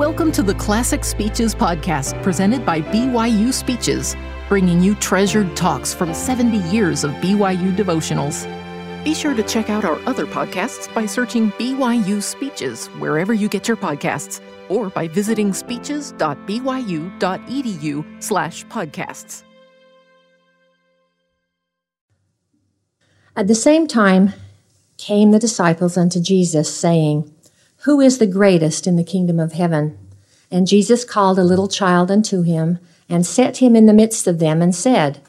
Welcome to the Classic Speeches podcast presented by BYU Speeches, bringing you treasured talks from 70 years of BYU devotionals. Be sure to check out our other podcasts by searching BYU Speeches wherever you get your podcasts or by visiting speeches.byu.edu slash podcasts. At the same time came the disciples unto Jesus, saying, Who is the greatest in the kingdom of heaven? And Jesus called a little child unto him, and set him in the midst of them, and said,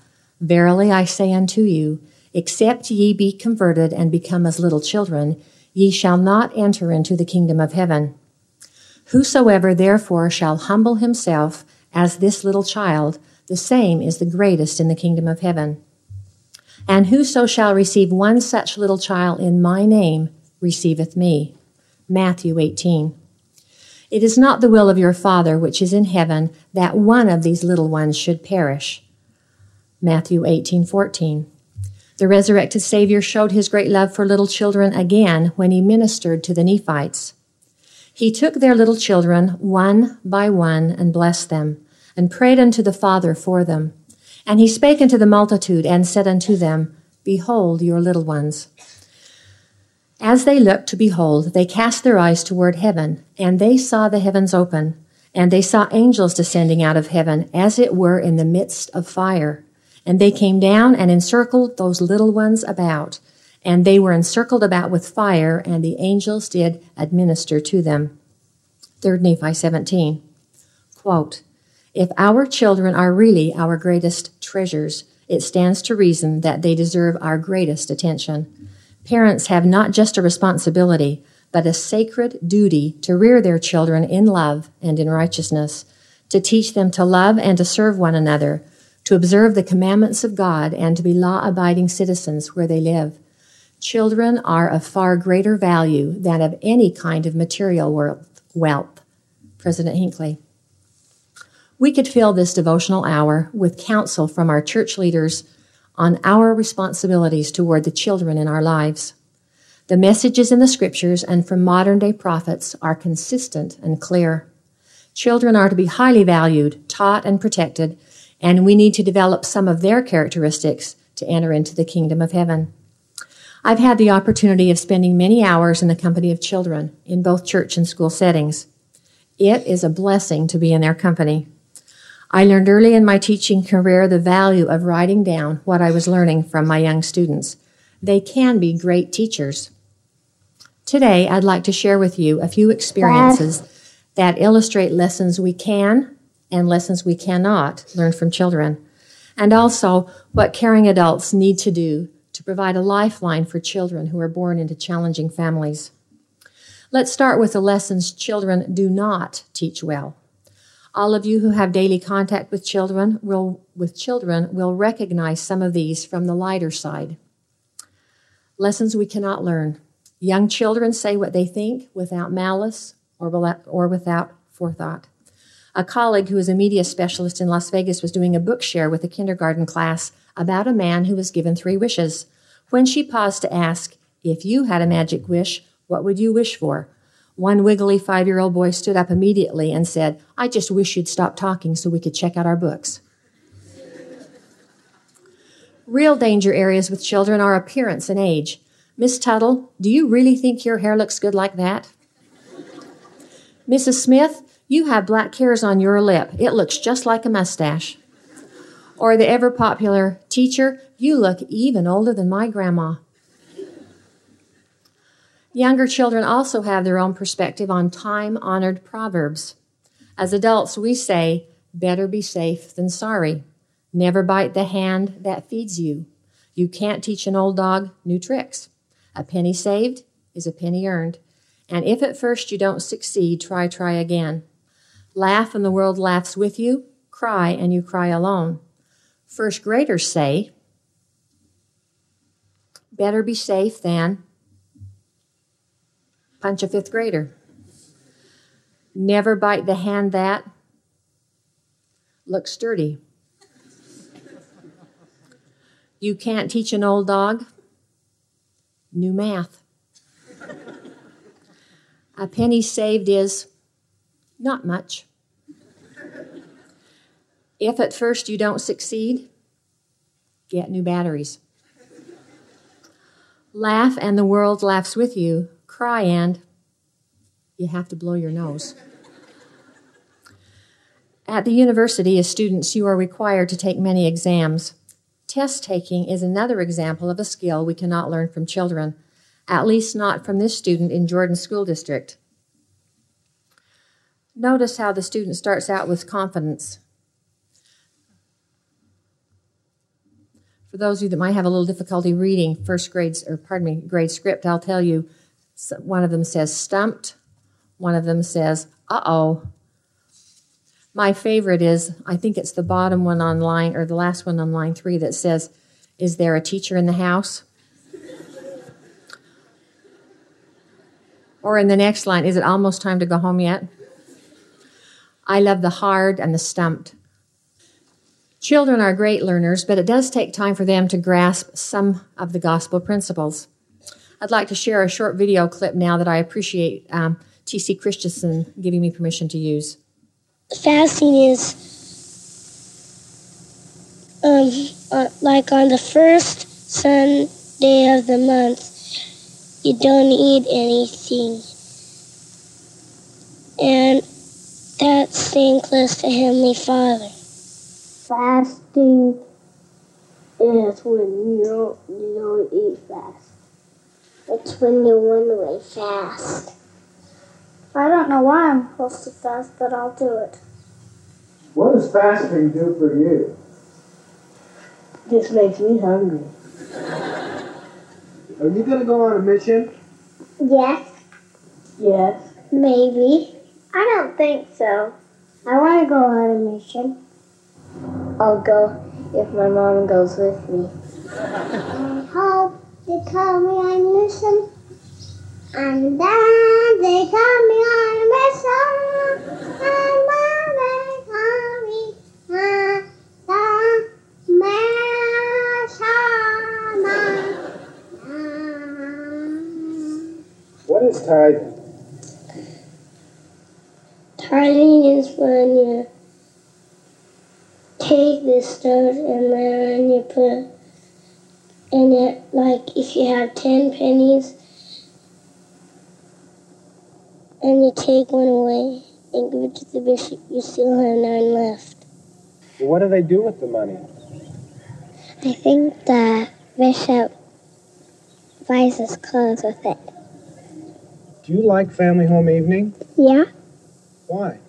Verily I say unto you, except ye be converted and become as little children, ye shall not enter into the kingdom of heaven. Whosoever therefore shall humble himself as this little child, the same is the greatest in the kingdom of heaven. And whoso shall receive one such little child in my name receiveth me. Matthew 18. It is not the will of your Father which is in heaven that one of these little ones should perish. Matthew 18:14. The resurrected Savior showed his great love for little children again when he ministered to the Nephites. He took their little children one by one and blessed them, and prayed unto the Father for them. And he spake unto the multitude and said unto them, Behold your little ones. As they looked to behold, they cast their eyes toward heaven, and they saw the heavens open, and they saw angels descending out of heaven, as it were in the midst of fire. And they came down and encircled those little ones about, and they were encircled about with fire, and the angels did administer to them. 3 Nephi 17. Quote, if our children are really our greatest treasures, it stands to reason that they deserve our greatest attention. Parents have not just a responsibility, but a sacred duty to rear their children in love and in righteousness, to teach them to love and to serve one another, to observe the commandments of God, and to be law abiding citizens where they live. Children are of far greater value than of any kind of material wealth. President Hinckley. We could fill this devotional hour with counsel from our church leaders on our responsibilities toward the children in our lives. The messages in the scriptures and from modern day prophets are consistent and clear. Children are to be highly valued, taught, and protected, and we need to develop some of their characteristics to enter into the kingdom of heaven. I've had the opportunity of spending many hours in the company of children in both church and school settings. It is a blessing to be in their company. I learned early in my teaching career the value of writing down what I was learning from my young students. They can be great teachers. Today, I'd like to share with you a few experiences that illustrate lessons we can and lessons we cannot learn from children, and also what caring adults need to do to provide a lifeline for children who are born into challenging families. Let's start with the lessons children do not teach well. All of you who have daily contact with children will, with children will recognize some of these from the lighter side. Lessons we cannot learn. Young children say what they think without malice or, or without forethought. A colleague who is a media specialist in Las Vegas was doing a book share with a kindergarten class about a man who was given three wishes. When she paused to ask, If you had a magic wish, what would you wish for? One wiggly five year old boy stood up immediately and said, I just wish you'd stop talking so we could check out our books. Real danger areas with children are appearance and age. Miss Tuttle, do you really think your hair looks good like that? Mrs. Smith, you have black hairs on your lip. It looks just like a mustache. Or the ever popular, teacher, you look even older than my grandma. Younger children also have their own perspective on time honored proverbs. As adults, we say, better be safe than sorry. Never bite the hand that feeds you. You can't teach an old dog new tricks. A penny saved is a penny earned. And if at first you don't succeed, try, try again. Laugh and the world laughs with you. Cry and you cry alone. First graders say, better be safe than punch a fifth grader. Never bite the hand that looks sturdy. You can't teach an old dog new math. A penny saved is Not much. if at first you don't succeed, get new batteries. Laugh and the world laughs with you. Cry and you have to blow your nose. At the university, as students, you are required to take many exams. Test taking is another example of a skill we cannot learn from children, at least not from this student in Jordan School District. Notice how the student starts out with confidence. For those of you that might have a little difficulty reading first grades, or pardon me, grade script, I'll tell you one of them says stumped, one of them says, uh oh. My favorite is, I think it's the bottom one on line, or the last one on line three that says, Is there a teacher in the house? or in the next line, Is it almost time to go home yet? I love the hard and the stumped. Children are great learners, but it does take time for them to grasp some of the gospel principles. I'd like to share a short video clip now that I appreciate um, T.C. Christensen giving me permission to use. Fasting is um, uh, like on the first Sunday of the month, you don't eat anything. And that's staying close to Heavenly Father. Fasting is when you don't, you don't eat fast. It's when you one way fast. I don't know why I'm supposed to fast, but I'll do it. What does fasting do for you? This makes me hungry. Are you going to go on a mission? Yes. Yes. Maybe. I don't think so. I want to go on a mission. I'll go if my mom goes with me. I hope they call me a mission. And then they call me a mission. And then they call me on the. What is? Tithing is when you take the stuff and then you put in it, you have 10 pennies and you take one away and give it to the bishop, you still have nine left. What do they do with the money? I think the bishop buys us clothes with it. Do you like family home evening? Yeah? Why?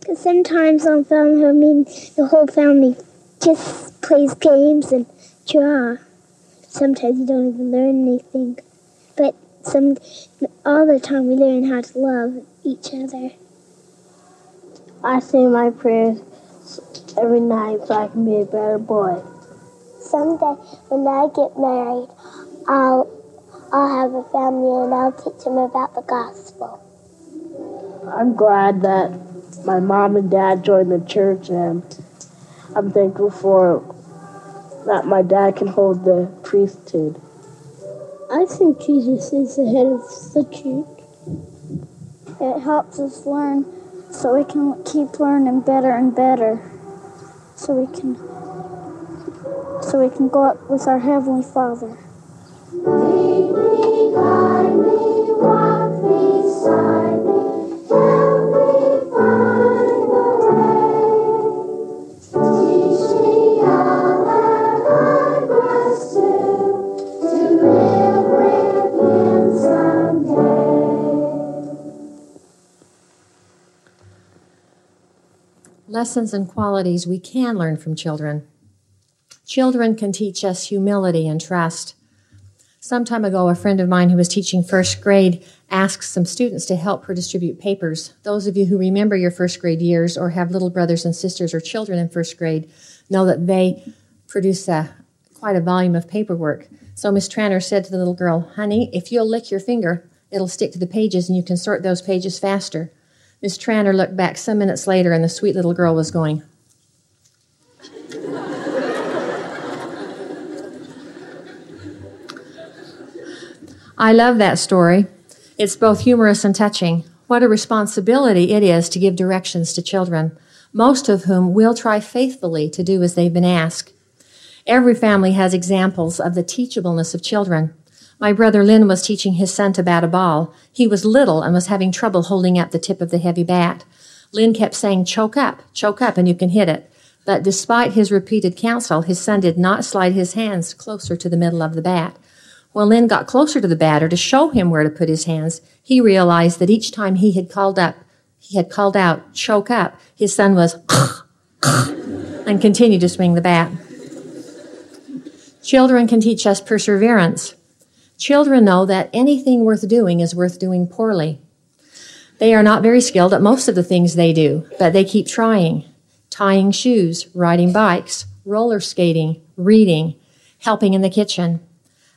Because sometimes on family home evening, the whole family just plays games and draw. Sometimes you don't even learn anything. But some, all the time we learn how to love each other. I say my prayers every night so I can be a better boy. Someday when I get married, I'll I'll have a family and I'll teach them about the gospel. I'm glad that my mom and dad joined the church and I'm thankful for that my dad can hold the priesthood. I think Jesus is the head of the church. It helps us learn so we can keep learning better and better. So we can so we can go up with our heavenly Father. Lead me, guide me, walk beside me, help me find Lessons and qualities we can learn from children. Children can teach us humility and trust. Some time ago, a friend of mine who was teaching first grade asked some students to help her distribute papers. Those of you who remember your first grade years or have little brothers and sisters or children in first grade know that they produce a, quite a volume of paperwork. So Miss Tranter said to the little girl, Honey, if you'll lick your finger, it'll stick to the pages and you can sort those pages faster. Miss Tranter looked back some minutes later and the sweet little girl was going, I love that story. It's both humorous and touching. What a responsibility it is to give directions to children, most of whom will try faithfully to do as they've been asked. Every family has examples of the teachableness of children. My brother Lynn was teaching his son to bat a ball. He was little and was having trouble holding up the tip of the heavy bat. Lynn kept saying, choke up, choke up, and you can hit it. But despite his repeated counsel, his son did not slide his hands closer to the middle of the bat. When Lynn got closer to the batter to show him where to put his hands, he realized that each time he had called up, he had called out, choke up, his son was and continued to swing the bat. Children can teach us perseverance. Children know that anything worth doing is worth doing poorly. They are not very skilled at most of the things they do, but they keep trying tying shoes, riding bikes, roller skating, reading, helping in the kitchen.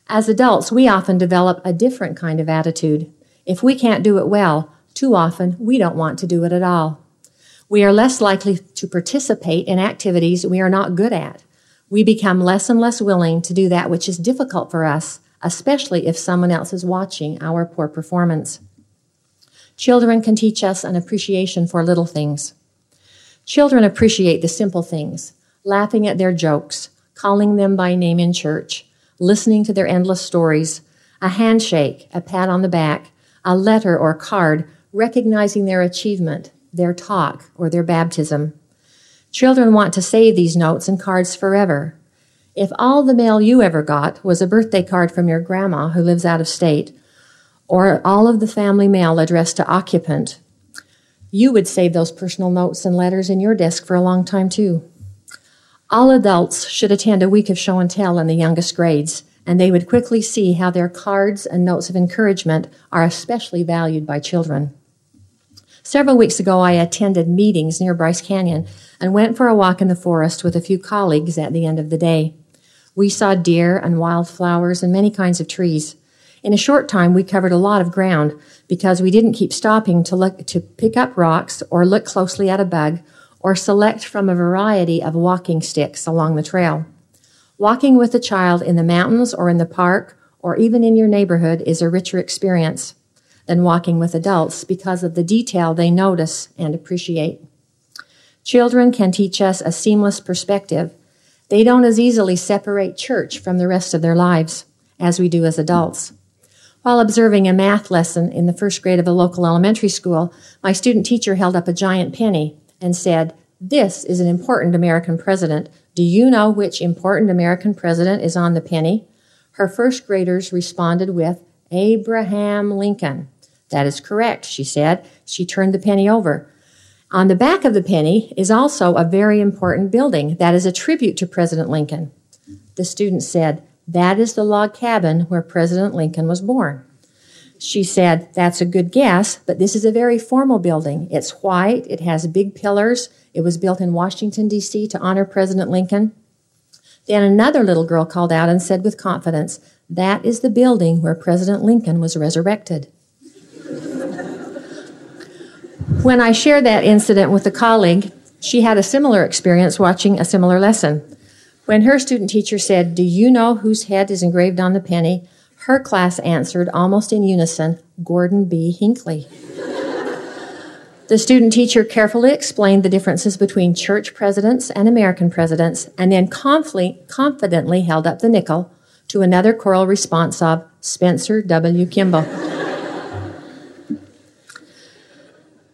As adults, we often develop a different kind of attitude. If we can't do it well, too often we don't want to do it at all. We are less likely to participate in activities we are not good at. We become less and less willing to do that which is difficult for us, especially if someone else is watching our poor performance. Children can teach us an appreciation for little things. Children appreciate the simple things, laughing at their jokes, calling them by name in church, listening to their endless stories, a handshake, a pat on the back, a letter or card recognizing their achievement, their talk, or their baptism. Children want to save these notes and cards forever. If all the mail you ever got was a birthday card from your grandma who lives out of state, or all of the family mail addressed to occupant, you would save those personal notes and letters in your desk for a long time too. All adults should attend a week of show and tell in the youngest grades, and they would quickly see how their cards and notes of encouragement are especially valued by children. Several weeks ago, I attended meetings near Bryce Canyon and went for a walk in the forest with a few colleagues at the end of the day. We saw deer and wildflowers and many kinds of trees. In a short time, we covered a lot of ground because we didn't keep stopping to look, to pick up rocks or look closely at a bug or select from a variety of walking sticks along the trail. Walking with a child in the mountains or in the park or even in your neighborhood is a richer experience than walking with adults because of the detail they notice and appreciate. Children can teach us a seamless perspective. They don't as easily separate church from the rest of their lives as we do as adults. While observing a math lesson in the first grade of a local elementary school, my student teacher held up a giant penny and said, This is an important American president. Do you know which important American president is on the penny? Her first graders responded with, Abraham Lincoln. That is correct, she said. She turned the penny over. On the back of the penny is also a very important building that is a tribute to President Lincoln. The student said, that is the log cabin where President Lincoln was born. She said, That's a good guess, but this is a very formal building. It's white, it has big pillars. It was built in Washington, D.C. to honor President Lincoln. Then another little girl called out and said with confidence, That is the building where President Lincoln was resurrected. When I shared that incident with a colleague, she had a similar experience watching a similar lesson. When her student teacher said, Do you know whose head is engraved on the penny? Her class answered almost in unison, Gordon B. Hinckley. the student teacher carefully explained the differences between church presidents and American presidents, and then confidently held up the nickel to another choral response of Spencer W. Kimball.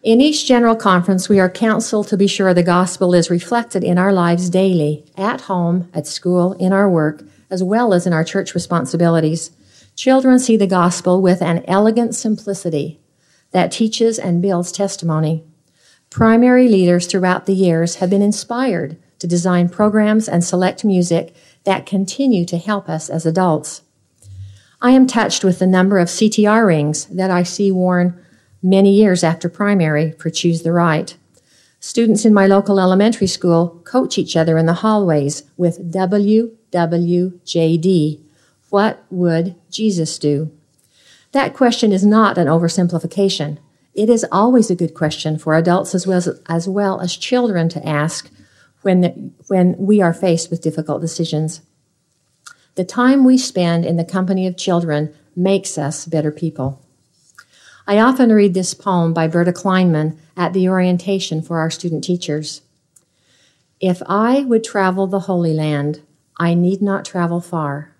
In each general conference, we are counseled to be sure the gospel is reflected in our lives daily, at home, at school, in our work, as well as in our church responsibilities. Children see the gospel with an elegant simplicity that teaches and builds testimony. Primary leaders throughout the years have been inspired to design programs and select music that continue to help us as adults. I am touched with the number of CTR rings that I see worn many years after primary for Choose the Right. Students in my local elementary school coach each other in the hallways with WWJD. What would Jesus do? That question is not an oversimplification. It is always a good question for adults as well as, as, well as children to ask when, the, when we are faced with difficult decisions. The time we spend in the company of children makes us better people. I often read this poem by Bertha Kleinman at the orientation for our student teachers. If I would travel the Holy Land, I need not travel far,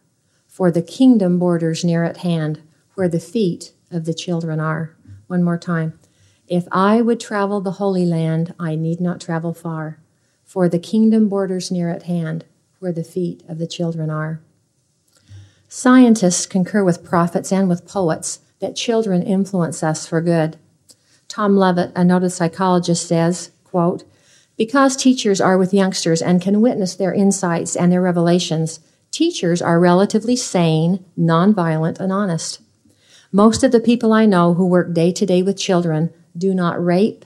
for the kingdom borders near at hand, where the feet of the children are. One more time. If I would travel the Holy Land, I need not travel far, for the kingdom borders near at hand, where the feet of the children are. Scientists concur with prophets and with poets that children influence us for good. Tom Levitt, a noted psychologist, says, quote, because teachers are with youngsters and can witness their insights and their revelations, teachers are relatively sane, nonviolent, and honest. Most of the people I know who work day to day with children do not rape,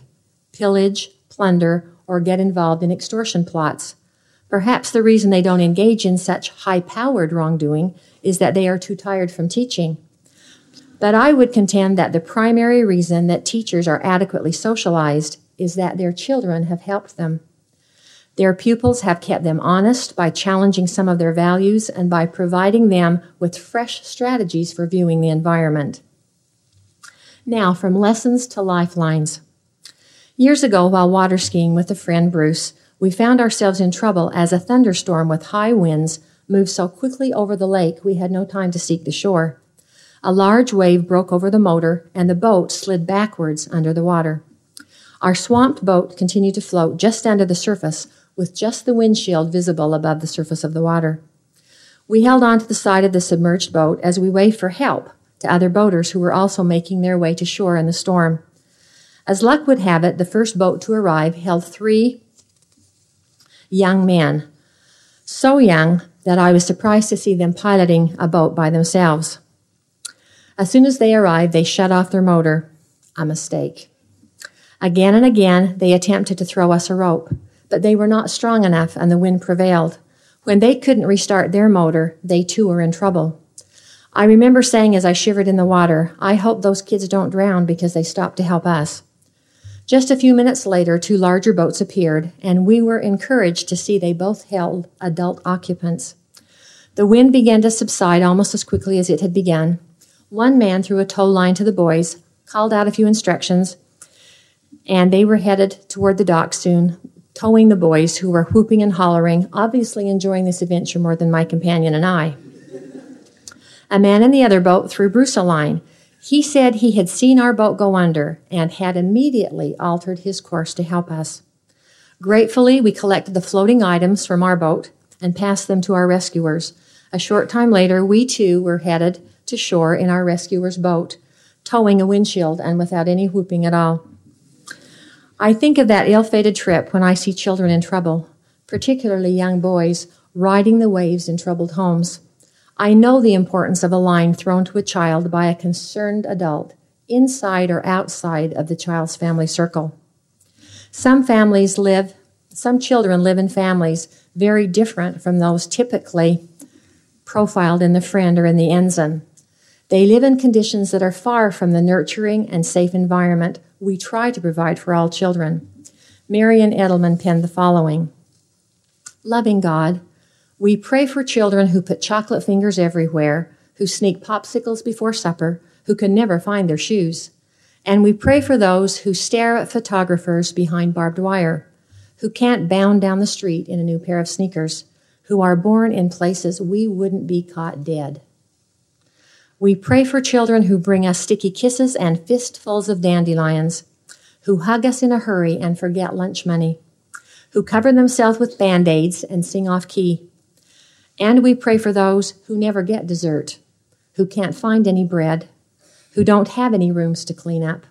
pillage, plunder, or get involved in extortion plots. Perhaps the reason they don't engage in such high powered wrongdoing is that they are too tired from teaching. But I would contend that the primary reason that teachers are adequately socialized is that their children have helped them. Their pupils have kept them honest by challenging some of their values and by providing them with fresh strategies for viewing the environment. Now, from lessons to lifelines. Years ago, while water skiing with a friend, Bruce, we found ourselves in trouble as a thunderstorm with high winds moved so quickly over the lake we had no time to seek the shore. A large wave broke over the motor, and the boat slid backwards under the water. Our swamped boat continued to float just under the surface, with just the windshield visible above the surface of the water. We held on to the side of the submerged boat as we waved for help to other boaters who were also making their way to shore in the storm. As luck would have it, the first boat to arrive held three young men, so young that I was surprised to see them piloting a boat by themselves. As soon as they arrived, they shut off their motor. A mistake. Again and again, they attempted to throw us a rope, but they were not strong enough and the wind prevailed. When they couldn't restart their motor, they too were in trouble. I remember saying as I shivered in the water, I hope those kids don't drown because they stopped to help us. Just a few minutes later, two larger boats appeared, and we were encouraged to see they both held adult occupants. The wind began to subside almost as quickly as it had begun. One man threw a tow line to the boys, called out a few instructions, and they were headed toward the dock soon, towing the boys who were whooping and hollering, obviously enjoying this adventure more than my companion and I. A man in the other boat threw Bruce a line. He said he had seen our boat go under and had immediately altered his course to help us. Gratefully, we collected the floating items from our boat and passed them to our rescuers. A short time later, we too were headed to shore in our rescuer's boat, towing a windshield and without any whooping at all. I think of that ill fated trip when I see children in trouble, particularly young boys, riding the waves in troubled homes. I know the importance of a line thrown to a child by a concerned adult, inside or outside of the child's family circle. Some families live, some children live in families very different from those typically profiled in the friend or in the ensign. They live in conditions that are far from the nurturing and safe environment we try to provide for all children. Marian Edelman penned the following Loving God, we pray for children who put chocolate fingers everywhere, who sneak popsicles before supper, who can never find their shoes. And we pray for those who stare at photographers behind barbed wire, who can't bound down the street in a new pair of sneakers, who are born in places we wouldn't be caught dead. We pray for children who bring us sticky kisses and fistfuls of dandelions, who hug us in a hurry and forget lunch money, who cover themselves with band aids and sing off key, and we pray for those who never get dessert, who can't find any bread, who don't have any rooms to clean up.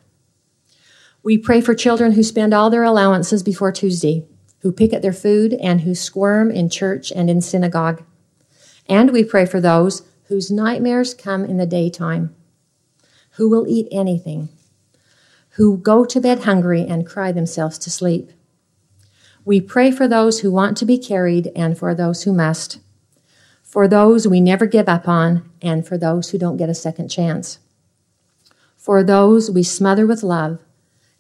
We pray for children who spend all their allowances before Tuesday, who pick at their food, and who squirm in church and in synagogue. And we pray for those whose nightmares come in the daytime, who will eat anything, who go to bed hungry and cry themselves to sleep. We pray for those who want to be carried and for those who must for those we never give up on, and for those who don't get a second chance. For those we smother with love,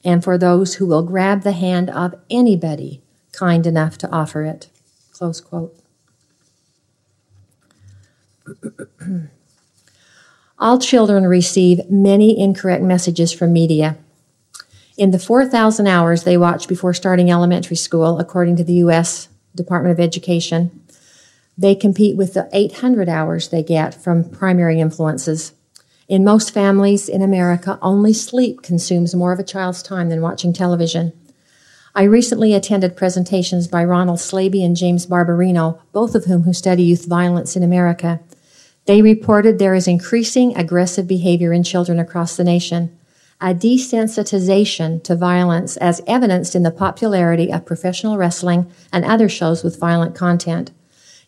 and for those who will grab the hand of anybody kind enough to offer it. Close quote. All children receive many incorrect messages from media. In the 4,000 hours they watch before starting elementary school, according to the U.S. Department of Education, they compete with the 800 hours they get from primary influences. In most families in America, only sleep consumes more of a child's time than watching television. I recently attended presentations by Ronald Slaby and James Garbarino, both of whom who study youth violence in America. They reported there is increasing aggressive behavior in children across the nation, a desensitization to violence as evidenced in the popularity of professional wrestling and other shows with violent content.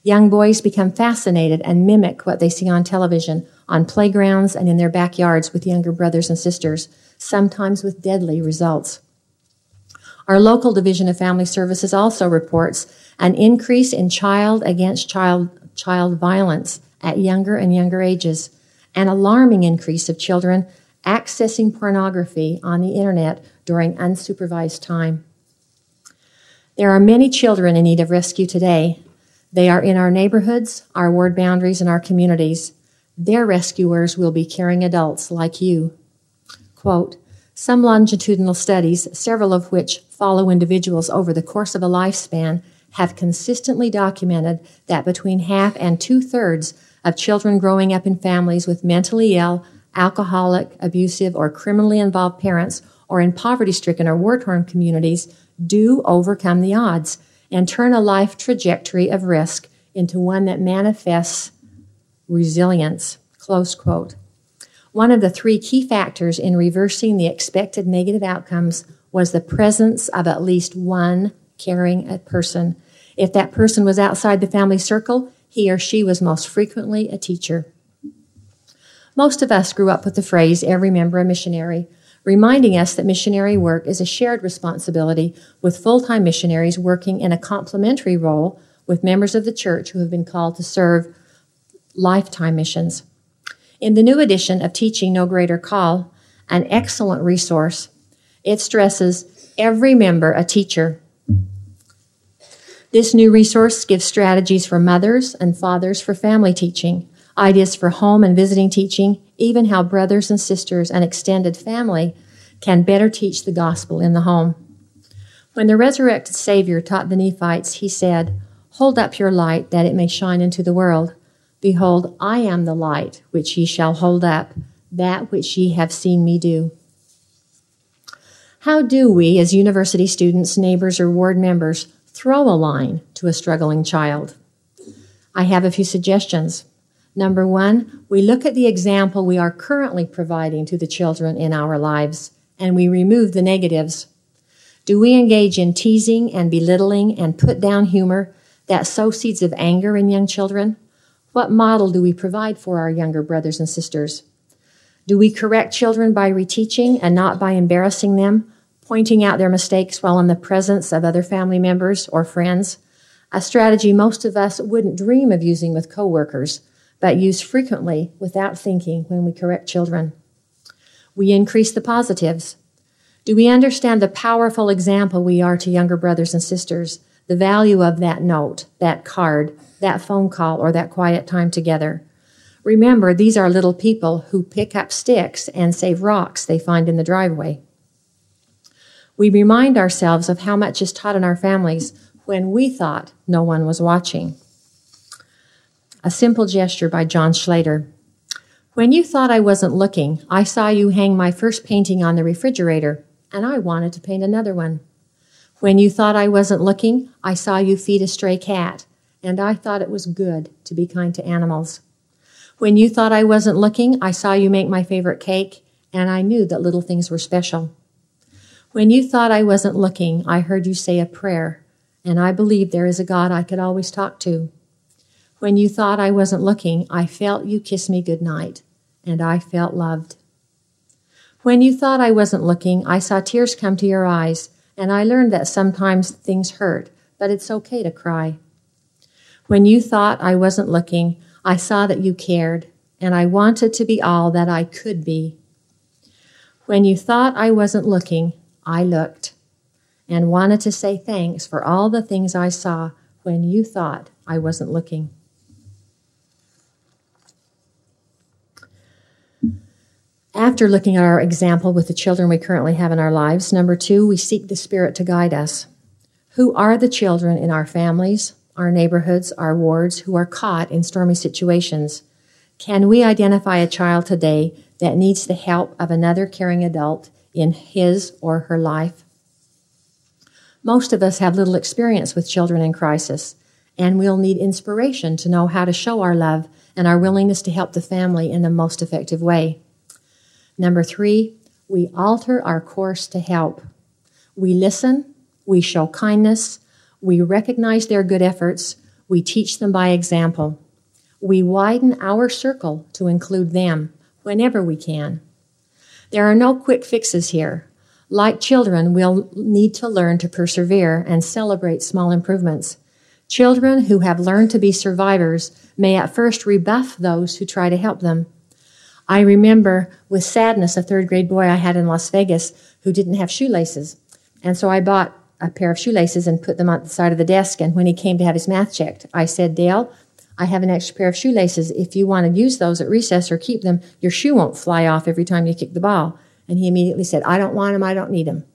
Young boys become fascinated and mimic what they see on television, on playgrounds, and in their backyards with younger brothers and sisters, sometimes with deadly results. Our local Division of Family Services also reports an increase in child against child, child violence at younger and younger ages, an alarming increase of children accessing pornography on the internet during unsupervised time. There are many children in need of rescue today, they are in our neighborhoods, our ward boundaries, and our communities. Their rescuers will be caring adults like you. Quote, some longitudinal studies, several of which follow individuals over the course of a lifespan, have consistently documented that between half and two thirds of children growing up in families with mentally ill, alcoholic, abusive, or criminally involved parents, or in poverty stricken or war torn communities, do overcome the odds and turn a life trajectory of risk into one that manifests resilience. Close quote. One of the three key factors in reversing the expected negative outcomes was the presence of at least one caring person. If that person was outside the family circle, he or she was most frequently a teacher. Most of us grew up with the phrase, every member a missionary, reminding us that missionary work is a shared responsibility with full-time missionaries working in a complementary role with members of the church who have been called to serve lifetime missions. In the new edition of Teaching No Greater Call, an excellent resource, it stresses every member a teacher. This new resource gives strategies for mothers and fathers for family teaching, ideas for home and visiting teaching, even how brothers and sisters and extended family can better teach the gospel in the home. When the resurrected Savior taught the Nephites, he said, Hold up your light that it may shine into the world. Behold, I am the light which ye shall hold up, that which ye have seen me do. How do we, as university students, neighbors, or ward members, throw a line to a struggling child? I have a few suggestions. Number one, we look at the example we are currently providing to the children in our lives and we remove the negatives. Do we engage in teasing and belittling and put down humor that sow seeds of anger in young children? What model do we provide for our younger brothers and sisters? Do we correct children by reteaching and not by embarrassing them, pointing out their mistakes while in the presence of other family members or friends? A strategy most of us wouldn't dream of using with coworkers but use frequently without thinking when we correct children. We increase the positives. Do we understand the powerful example we are to younger brothers and sisters? The value of that note, that card, that phone call, or that quiet time together. Remember, these are little people who pick up sticks and save rocks they find in the driveway. We remind ourselves of how much is taught in our families when we thought no one was watching. A Simple Gesture by John Schlatter. When you thought I wasn't looking, I saw you hang my first painting on the refrigerator, and I wanted to paint another one. When you thought I wasn't looking, I saw you feed a stray cat, and I thought it was good to be kind to animals. When you thought I wasn't looking, I saw you make my favorite cake, and I knew that little things were special. When you thought I wasn't looking, I heard you say a prayer, and I believed there is a God I could always talk to. When you thought I wasn't looking, I felt you kiss me good night, and I felt loved. When you thought I wasn't looking, I saw tears come to your eyes, and I learned that sometimes things hurt, but it's okay to cry. When you thought I wasn't looking, I saw that you cared, and I wanted to be all that I could be. When you thought I wasn't looking, I looked and wanted to say thanks for all the things I saw when you thought I wasn't looking. After looking at our example with the children we currently have in our lives, number two, we seek the Spirit to guide us. Who are the children in our families, our neighborhoods, our wards who are caught in stormy situations? Can we identify a child today that needs the help of another caring adult in his or her life? Most of us have little experience with children in crisis, and we'll need inspiration to know how to show our love and our willingness to help the family in the most effective way. Number three, we alter our course to help. We listen, we show kindness, we recognize their good efforts, we teach them by example. We widen our circle to include them whenever we can. There are no quick fixes here. Like children, we'll need to learn to persevere and celebrate small improvements. Children who have learned to be survivors may at first rebuff those who try to help them. I remember with sadness a third grade boy I had in Las Vegas who didn't have shoelaces. And so I bought a pair of shoelaces and put them on the side of the desk. And when he came to have his math checked, I said, Dale, I have an extra pair of shoelaces. If you want to use those at recess or keep them, your shoe won't fly off every time you kick the ball. And he immediately said, I don't want them. I don't need them.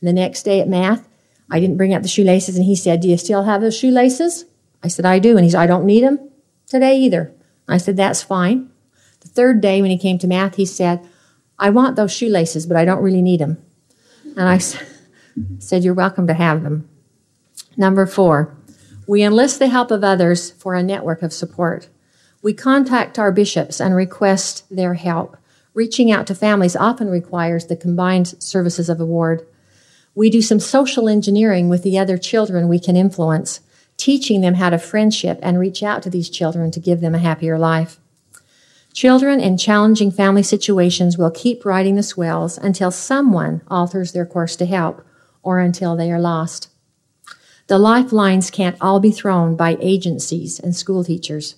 And the next day at math, I didn't bring up the shoelaces and he said, Do you still have those shoelaces? I said, I do. And he said, I don't need them today either. I said, That's fine. The third day when he came to math, he said, I want those shoelaces, but I don't really need them. And I said, You're welcome to have them. Number four, we enlist the help of others for a network of support. We contact our bishops and request their help. Reaching out to families often requires the combined services of a ward. We do some social engineering with the other children we can influence, teaching them how to friendship and reach out to these children to give them a happier life. Children in challenging family situations will keep riding the swells until someone alters their course to help or until they are lost. The lifelines can't all be thrown by agencies and school teachers.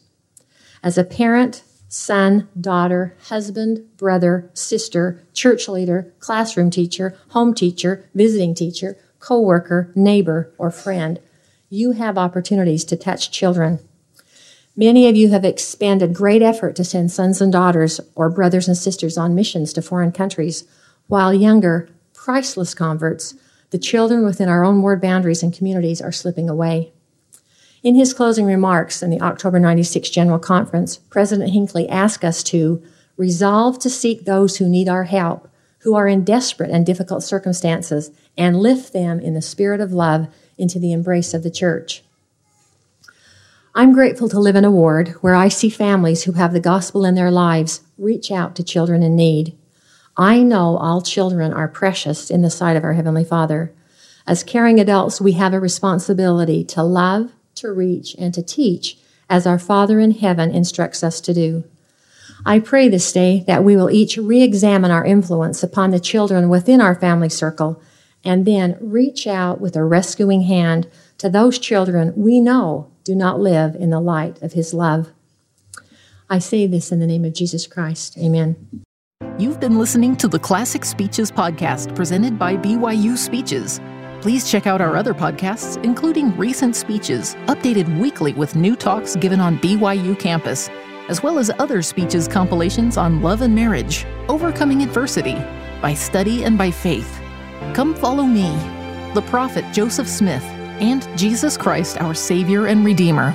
As a parent, son, daughter, husband, brother, sister, church leader, classroom teacher, home teacher, visiting teacher, coworker, neighbor, or friend, you have opportunities to touch children. Many of you have expended great effort to send sons and daughters or brothers and sisters on missions to foreign countries, while younger, priceless converts, the children within our own ward boundaries and communities, are slipping away. In his closing remarks in the October 96 General Conference, President Hinckley asked us to resolve to seek those who need our help, who are in desperate and difficult circumstances, and lift them in the spirit of love into the embrace of the church. I'm grateful to live in a ward where I see families who have the gospel in their lives reach out to children in need. I know all children are precious in the sight of our Heavenly Father. As caring adults, we have a responsibility to love, to reach, and to teach as our Father in heaven instructs us to do. I pray this day that we will each re examine our influence upon the children within our family circle and then reach out with a rescuing hand to those children we know do not live in the light of His love. I say this in the name of Jesus Christ. Amen. You've been listening to the Classic Speeches podcast presented by BYU Speeches. Please check out our other podcasts, including recent speeches, updated weekly with new talks given on BYU campus, as well as other speeches compilations on love and marriage, overcoming adversity, by study and by faith. Come follow me, the prophet Joseph Smith, and Jesus Christ, our Savior and Redeemer.